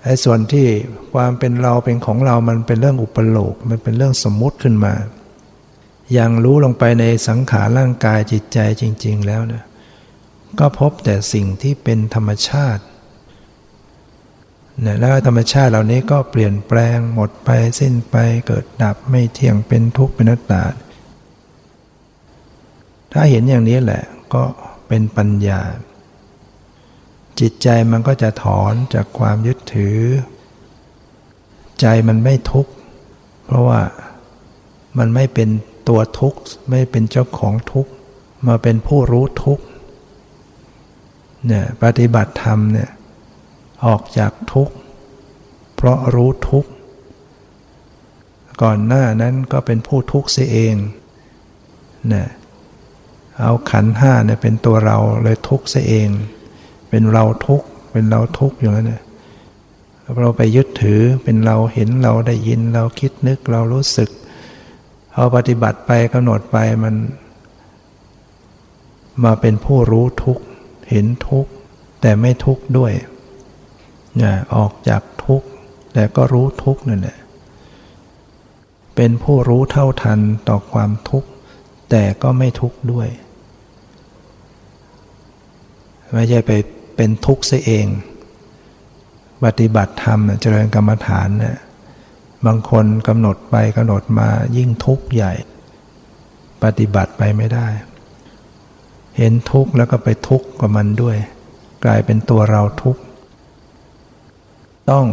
ไอ้ส่วนที่ความเป็นเราเป็นของเรามันเป็นเรื่องอุปโลกมันเป็นเรื่องสมมุติขึ้นมา อย่างรู้ลงไปในสังขารร่างกายจิตใจจริง ๆ แล้วนะก็พบแต่สิ่งที่เป็นธรรมชาตินะแล้วธรรมชาติเหล่านี้ก็เปลี่ยนแปลงหมดไปสิ้นไปเกิดดับไม่เที่ยงเป็นทุกข์เป็นนัตตาถ้าเห็นอย่างนี้แหละก็เป็นปัญญา จิตใจมันก็จะถอนจากความยึดถือ ใจมันไม่ทุกข์ เพราะว่ามันไม่เป็นตัวทุกข์ ไม่เป็นเจ้าของทุกข์ มาเป็นผู้รู้ทุกข์เนี่ยปฏิบัติธรรมเนี่ยออกจากทุกข์ เพราะรู้ทุกข์ ก่อนหน้านั้นก็เป็นผู้ทุกข์เสียเองเนี่ยเอาขันห้าเนี่ยเป็นตัวเราเลยทุกข์ซะเอง เป็นเราทุกข์เป็นเราทุกข์อย่างนั้นเนี่ยเราไปยึดถือเป็นเราเห็นเราได้ยินเราคิดนึกเรารู้สึกเอาปฏิบัติไปกำหนดไปมัน มาเป็นผู้รู้ทุกข์เห็นทุกข์แต่ไม่ทุกข์ด้วยเนี่ยออกจากทุกข์แต่ก็รู้ทุกข์นั่นแหละเป็นผู้รู้เท่าทันต่อความทุกข์แต่ก็ไม่ทุกข์ด้วย ไม่ใช่ไป เป็นทุกข์เสียเอง ปฏิบัติธรรมเจริญกรรมฐานเนี่ยบางคนกำหนดไปกำหนดมายิ่งทุกข์ใหญ่ ปฏิบัติไปไม่ได้ เห็นทุกข์แล้วก็ไปทุกข์กับมันด้วย กลายเป็นตัวเราทุกข์ ต้อง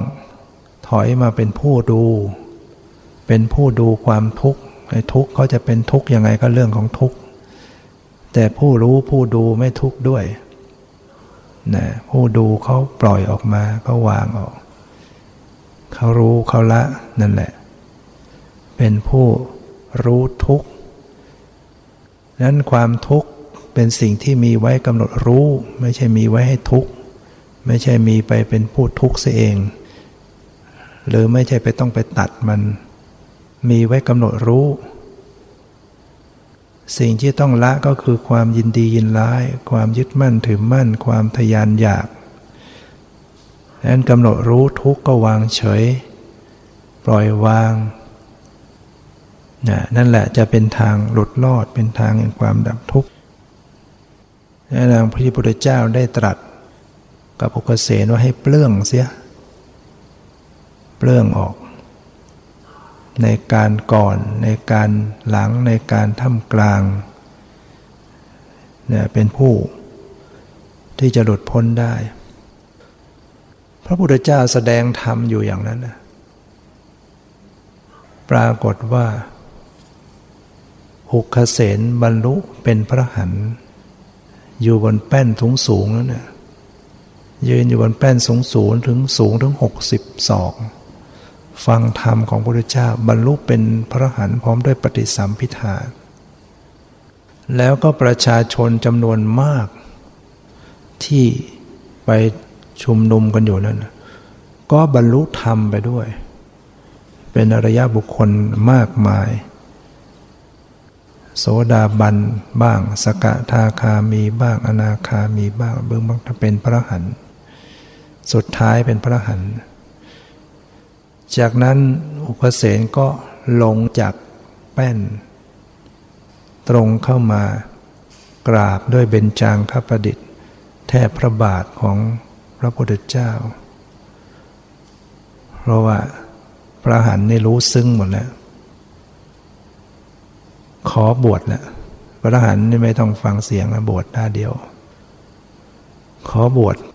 ถอยมาเป็นผู้ดู เป็นผู้ดูความทุกข์ไอ้ทุกข์เขาจะเป็นทุกข์ยังไงก็เรื่องของทุกข์ แต่ผู้รู้ผู้ดูไม่ทุกข์ด้วย นะผู้ดูเขาปล่อยออกมาก็วางออก เขารู้เขาละนั่นแหละ เป็นผู้รู้ทุกข์นั้นความทุกข์เป็นสิ่งที่มีไว้กำหนดรู้ ไม่ใช่มีไว้ให้ทุกข์ ไม่ใช่มีไปเป็นผู้ทุกข์เสียเอง หรือไม่ใช่ไปต้องไปตัดมัน มีไว้กำหนดรู้ สิ่งที่ต้องละก็คือความยินดียินร้าย ความยึดมั่นถือมั่น ความทยานอยากนั้นกำหนดรู้ทุกข์ก็วางเฉย ปล่อยวางนั่นแหละจะเป็นทางหลุดรอดเป็นทางแห่งความดับทุกข์นางพระพุทธเจ้าได้ตรัส กับอุกเสนว่าให้เปลื้องเสีย เปลื้องออก ในการก่อนในการหลังในการท่ามกลางเนี่ยเป็นผู้ที่จะหลุดพ้นได้ พระพุทธเจ้าแสดงธรรมอยู่อย่างนั้นนะปรากฏว่า หุกเสนบรรลุเป็นพระหันอยู่บนแป้นสูงสูงแล้วเนี่ยยืนอยู่บนแป้นสูงสูงถึงสูงถึงหกสิบสอง ฟังธรรมของพระพุทธเจ้าบรรลุเป็นพระหันพร้อมด้วยปฏิสัมพิธาแล้วก็ประชาชนจำนวนมาก ที่ไปชุมนุมกันอยู่นั้นก็บรรลุธรรมไปด้วย เป็นอริยบุคคลมากมาย โสดาบันบ้าง สกทาคามีบ้าง อนาคามีบ้าง เบื้องบางเป็นพระหันสุดท้ายเป็นพระหัน จากนั้นอุปเสนก็ลงจากแป้น ตรงเข้ามากราบด้วยเบญจางคประดิษฐ์ แทบพระบาทของพระพุทธเจ้า เพราะว่าพระหันนี่รู้ซึ้งหมดแล้ว ขอบวชแล้วพระหันนี่ไม่ต้องฟังเสียงนะบวชได้าเดียว ขอบวชพร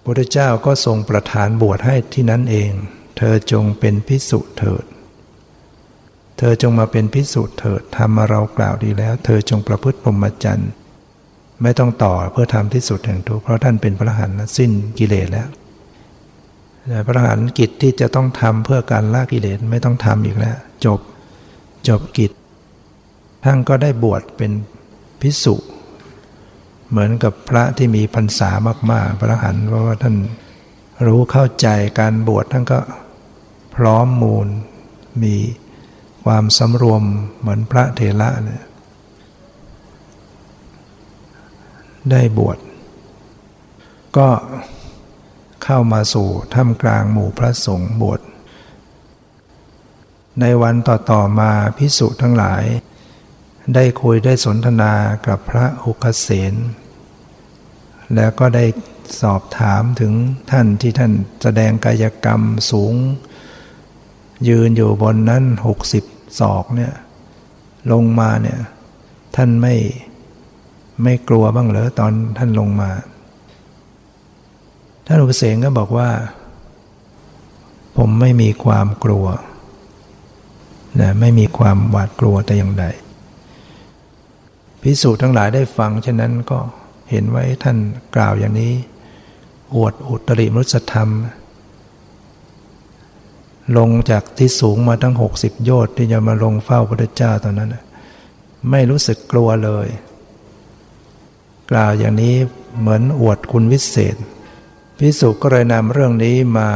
ะพุทธเจ้าก็ทรงประทานบวชให้ที่นั้นเอง เธอจงเป็นพิสุเถิด เธอจงมาเป็นพิสุเถิดทำมาเรากล่าวดีแล้ว เธอจงประพฤติพรหมจรรย์ไม่ต้องต่อเพื่อทำที่สุดแห่งทุกข์เพราะท่านเป็นพระหันสิ้นกิเลสแล้วพระหันกิจที่จะต้องทำเพื่อการละกิเลสไม่ต้องทำอีกแล้ว จบจบกิจท่านก็ได้บวชเป็นพิสุเหมือนกับพระที่มีพรรษามาก ๆ พระหันเพราะว่าท่านรู้เข้าใจการบวชท่านก็ พร้อมมูล มีความสำรวมเหมือนพระเถระเนี่ยได้บวชก็เข้ามาสู่ท่ามกลางหมู่พระสงฆ์บวชในวันต่อๆมาพิสุทั้งหลาย ได้คุยได้สนทนากับพระอุคเสนแล้วก็ได้สอบถามถึงท่านที่ท่านแสดงกายกรรมสูง ยืนอยู่บนนั้นหกสิบศอกเนี่ย ลงมาเนี่ย ท่านไม่ไม่กลัวบ้างเหรอตอนท่านลงมา ท่านอุเสงก็บอกว่า ผมไม่มีความกลัวนะไม่มีความหวาดกลัวแต่อย่างใดพิสูจน์ทั้งหลายได้ฟังฉะนั้นก็เห็นไว้ท่านกล่าวอย่างนี้ อวดอุตริมรุสธรรม ลงจากที่สูงมาทั้งหกสิบโยชน์ที่จะมาลงเฝ้าพระเจ้าตอนนั้นไม่รู้สึกกลัวเลย กล่าวอย่างนี้เหมือนอวดคุณวิเศษพิสุก็เลยนำเรื่องนี้มา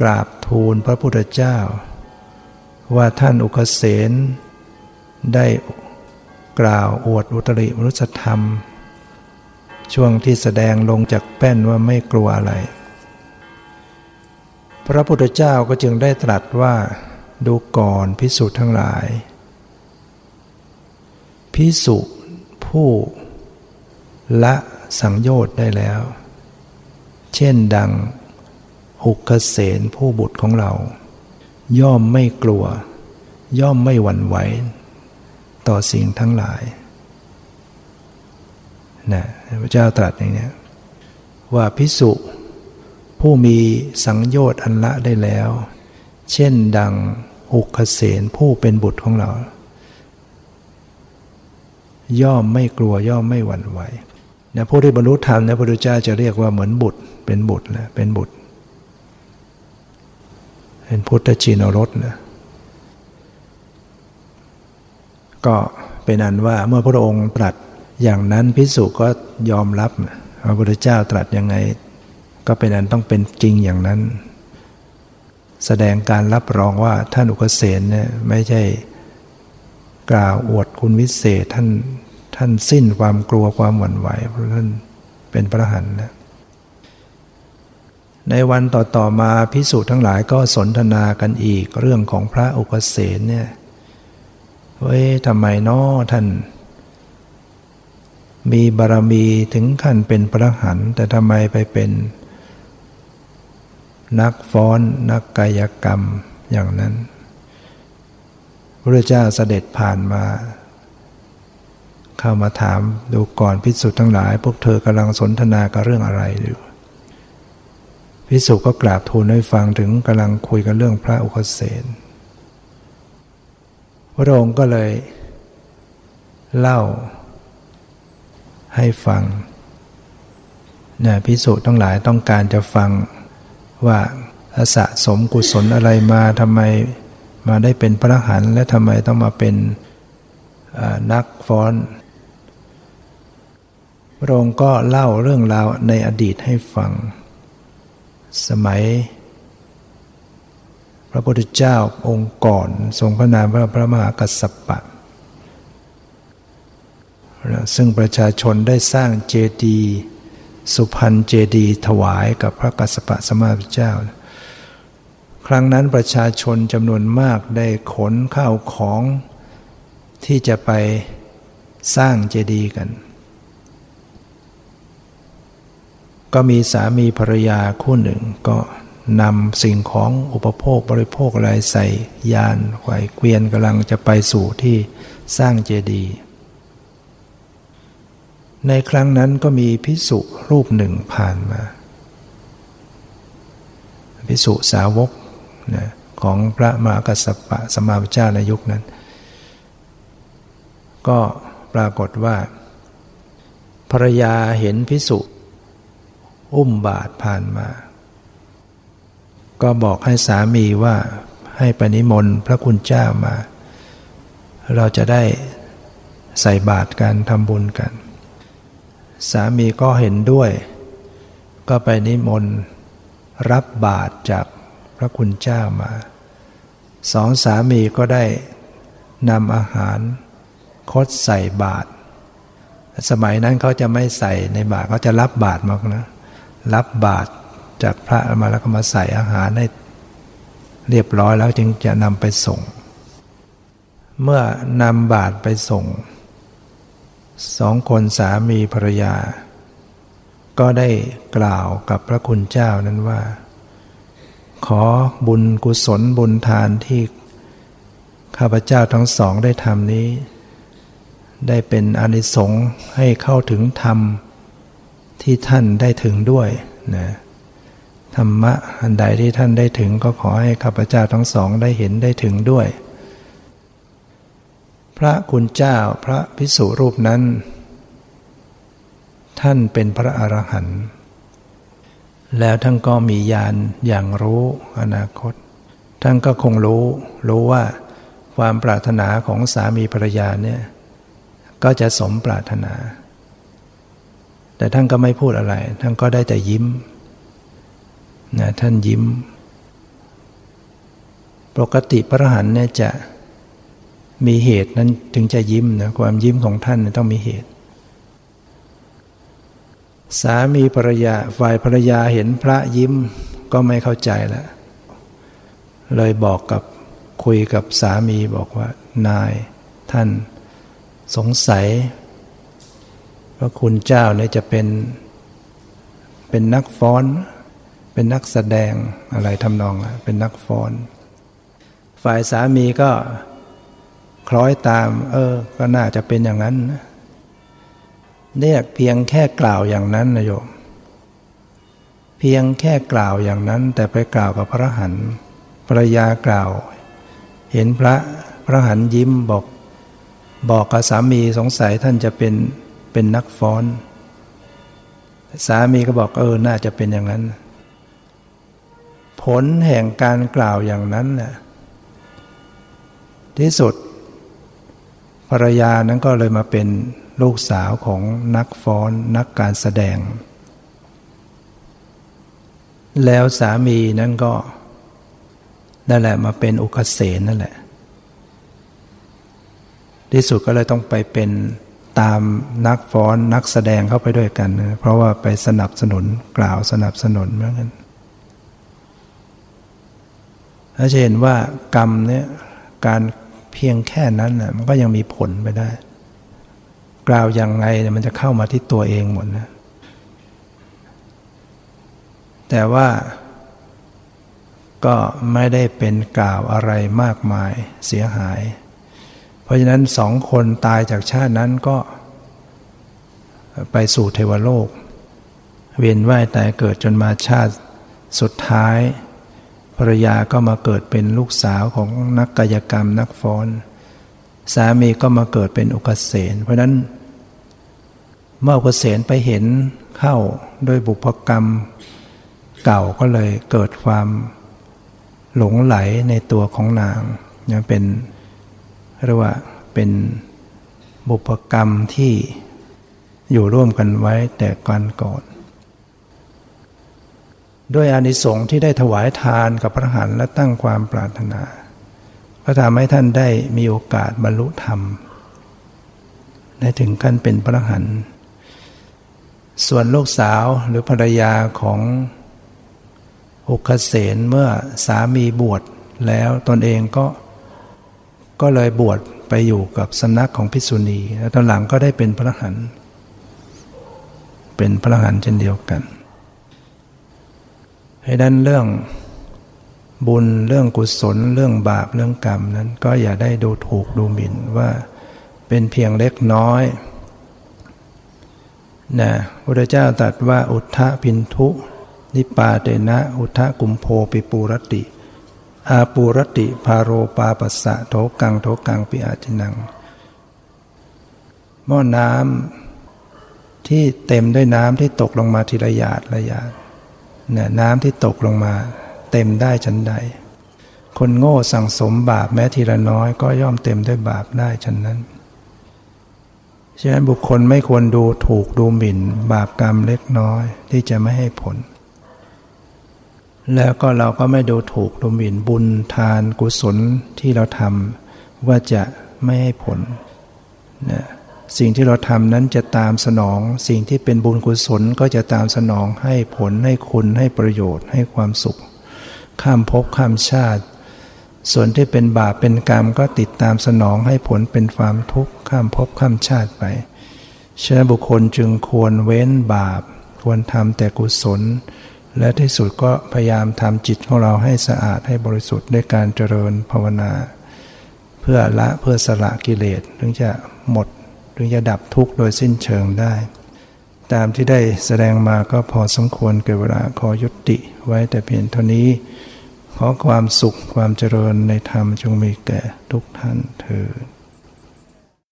กราบทูลพระพุทธเจ้า ว่าท่านอุคเสนได้กล่าวอวดอุตริมนุสธรรม ช่วงที่แสดงลงจากแป้นว่าไม่กลัวอะไร พระพุทธเจ้าก็จึงได้ตรัสว่า ดูก่อนพิสุทั้งหลาย พิสุผู้ละสังโยชน์ได้แล้ว เช่นดังอุกเกษนผู้บุตรของเรา ย่อมไม่กลัว ย่อมไม่หวั่นไหว ต่อสิ่งทั้งหลายนะพระเจ้าตรัสอย่างนี้ว่าพิสุ ผู้มีสังโยชน์อันละได้แล้ว เช่นดังอุกเกษนผู้เป็นบุตรของเรา ย่อมไม่กลัวย่อมไม่หวั่นไหวนะผู้ที่บรรลุธรรมนะพระพุทธเจ้าจะเรียกว่าเหมือนบุตร เป็นบุตรนะเป็นบุตร เป็นพุทธจีนรสนะก็เป็นอันว่าเมื่อพระองค์ตรัสอย่างนั้นพิสุก็ยอมรับพระพุทธเจ้าตรัสยังไง ก็เป็นอันต้องเป็นจริงอย่างนั้น แสดงการรับรองว่าท่านอุกเสนเนี่ยไม่ใช่กล่าวอวดคุณวิเศษท่านท่านสิ้นความกลัวความหวั่นไหวเพราะท่านเป็นพระหันนะในวันต่อๆมาพิสูจน์ทั้งหลายก็สนทนากันอีกเรื่องของพระอุปเสนเนี่ยเว้ยทำไมน้อท่าน มีบารมีถึงขั้นเป็นพระหันแต่ทำไมไปเป็น นักฟ้อนนักกายกรรมอย่างนั้นพระเจ้าเสด็จผ่านมา เข้ามาถามดูก่อนพิสุทธ์ทั้งหลาย พวกเธอกำลังสนทนากับเรื่องอะไรอยู่พิสุก็กราบทูลให้ฟังถึงกำลังคุยกันเรื่องพระอุคเสนพระองค์ก็เลย เล่า ให้ฟังเนี่ยพิสุทั้งหลายต้องการจะฟัง ว่าสะสมกุศลอะไรมาทำไมมาได้เป็นพระหันและทำไมต้องมาเป็นนักฟ้อนพระองค์ก็เล่าเรื่องราวในอดีตให้ฟัง สมัย พระพุทธเจ้าองค์ก่อนทรงพระนามว่าพระมหากัสสปะ ซึ่งประชาชนได้สร้างเจดีย์ สุพรรณเจดีถวายกับพระกัสสปะสมมาพุทธเจ้า ครั้งนั้นประชาชนจำนวนมากได้ขนข้าวของที่จะไปสร้างเจดีย์กัน ก็มีสามีภรรยาคู่หนึ่งก็นำสิ่งของอุปโภคบริโภคอะไรใส่ยานไขวเกวียนกำลังจะไปสู่ที่สร้างเจดีย์ ในครั้งนั้นก็มีพิสุรูปหนึ่งผ่านมาพิสุสาวกนะของพระมหากัสสปะสมมาวิจาในยุคนั้น ก็ปรากฏว่า ภรรยาเห็นพิสุอุ้มบาทผ่านมา ก็บอกให้สามีว่าให้ปณิมนต์พระคุณเจ้ามา เราจะได้ใส่บาตรกันทำบุญกัน สามีก็เห็นด้วย ก็ไปนิมนต์รับบาตรจากพระคุณเจ้ามา สองสามีก็ได้นำอาหารคดใส่บาตรสมัยนั้นเขาจะไม่ใส่ในบาตรเขาจะรับบาตรมานะ รับบาตรจากพระมาแล้วก็มาใส่อาหารให้เรียบร้อยแล้วจึงจะนำไปส่ง เมื่อนำบาตรไปส่ง สองคนสามีภรรยา ก็ได้กล่าวกับพระคุณเจ้านั้นว่า ขอบุญกุศลบุญทานที่ข้าพเจ้าทั้งสองได้ทำนี้ ได้เป็นอนิสงส์ให้เข้าถึงธรรม ที่ท่านได้ถึงด้วยนะธรรมะอันใดที่ท่านได้ถึงก็ขอให้ข้าพเจ้าทั้งสองได้เห็นได้ถึงด้วย พระคุณเจ้าพระพิสุรูปนั้น ท่านเป็นพระอรหันต์แล้วท่านก็มีญาณอย่างรู้อนาคต ท่านก็คงรู้ รู้ว่าความปรารถนาของสามีภรรยาเนี่ยก็จะสมปรารถนา แต่ท่านก็ไม่พูดอะไร ท่านก็ได้แต่ยิ้มนะท่านยิ้ม ปกติพระอรหันต์เนี่ยจะ มีเหตุนั้นถึงจะยิ้มนะความยิ้มของท่านต้องมีเหตุ สามีภรรยาฝ่ายภรรยาเห็นพระยิ้มก็ไม่เข้าใจแล้วเลยบอกกับคุยกับสามีบอกว่า นายท่านสงสัยว่าคุณเจ้าเนี่ยจะเป็น เป็นนักฟ้อน เป็นนักแสดงอะไรทำนองเป็นนักฟ้อน ฝ่ายสามีก็ คล้อยตาม เออ ก็น่าจะเป็นอย่างนั้นเนี่ยเพียงแค่กล่าวอย่างนั้นนะโยม เพียงแค่กล่าวอย่างนั้น แต่ไปกล่าวกับพระหันภรรยากล่าว เห็นพระพระหันยิ้มบอก บอกกับสามีสงสัยท่านจะเป็นเป็นนักฟ้อน สามีก็บอกเออน่าจะเป็นอย่างนั้น ผลแห่งการกล่าวอย่างนั้นน่ะที่สุด ภรรยานั้นก็เลยมาเป็นลูกสาวของนักฟ้อนนักการแสดง แล้วสามีนั้นก็นั่นแหละมาเป็นอุคเสนนั่นแหละ ที่สุดก็เลยต้องไปเป็นตามนักฟ้อนนักแสดงเข้าไปด้วยกันนะเพราะว่าไปสนับสนุนกล่าวสนับสนุนเหมือนกันถ้าจะเห็นว่ากรรมเนี่ยการ เพียงแค่นั้นนะมันก็ยังมีผลไปได้ กล่าวยังไงเนี่ยมันจะเข้ามาที่ตัวเองหมดนะ แต่ว่าก็ไม่ได้เป็นกล่าวอะไรมากมายเสียหาย เพราะฉะนั้นสองคนตายจากชาตินั้นก็ไปสู่เทวโลก เวียนว่ายตายเกิดจนมาชาติสุดท้าย ภรรยาก็มาเกิดเป็นลูกสาวของนักกายกรรมนักฟ้อน สามีก็มาเกิดเป็นอุกเสนเพราะนั้น เมื่ออุกเสนไปเห็นเข้าด้วยบุพกรรม เก่าก็เลยเกิดความหลงไหลในตัวของนางยังเป็นเรียกว่าเป็นบุพกรรมที่อยู่ร่วมกันไว้แต่ก่อนก่อน ด้วยอานิสงส์ที่ได้ถวายทานกับพระหันและตั้งความปรารถนา ก็ทำให้ท่านได้มีโอกาสบรรลุธรรมได้ถึงขั้นเป็นพระหันส่วนลูกสาวหรือภรรยาของอุคเสนเมื่อสามีบวชแล้วตนเองก็ก็เลยบวชไปอยู่กับสำนักของพิษุณีแล้วตอนหลังก็ได้เป็นพระหันเป็นพระหันเช่นเดียวกัน ให้ดันเรื่องบุญเรื่องกุศลเรื่องบาปเรื่องกรรมนั้น ก็อย่าได้ดูถูกดูหมิ่นว่าเป็นเพียงเล็กน้อยนะพระเจ้าตรัสว่าอุทธพินทุ นิปาเตนะ อุทธกุมโพปิปูรติ อาปูรติพาโรปาปัสสะโถกังโถกังปิอาจินัง หม้อน้ำที่เต็มด้วยน้ำที่ตกลงมาทีละหยาดละหยาด น้ำที่ตกลงมา เต็มได้ชั้นใด คนโง่สั่งสมบาปแม้ทีละน้อยก็ย่อมเต็มด้วยบาปได้ฉันนั้นฉะนั้นบุคคลไม่ควรดูถูกดูหมิ่น บาปกรรมเล็กน้อยที่จะไม่ให้ผล แล้วก็เราก็ไม่ดูถูกดูหมิ่นบุญทานกุศลที่เราทำว่าจะไม่ให้ผลนะ สิ่งที่เราทำนั้นจะตามสนอง สิ่งที่เป็นบุญกุศลก็จะตามสนองให้ผลให้คุณให้ประโยชน์ให้ความสุข ข้ามภพข้ามชาติ ส่วนที่เป็นบาปเป็นกรรมก็ติดตามสนองให้ผลเป็นความทุกข์ข้ามภพข้ามชาติไปฉะนั้นบุคคลจึงควรเว้นบาป ควรทำแต่กุศล และที่สุดก็พยายามทำจิตของเราให้สะอาดให้บริสุทธิ์ด้วยการเจริญภาวนา เพื่อละเพื่อสละกิเลสถึงจะหมด ถึงจะดับทุกข์โดยสิ้นเชิงได้ ตามที่ได้แสดงมาก็พอสมควรเกิดเวลาขอยุติไว้แต่เพียงเท่านี้ ขอความสุขความเจริญในธรรมจงมีแก่ทุกท่านเถิด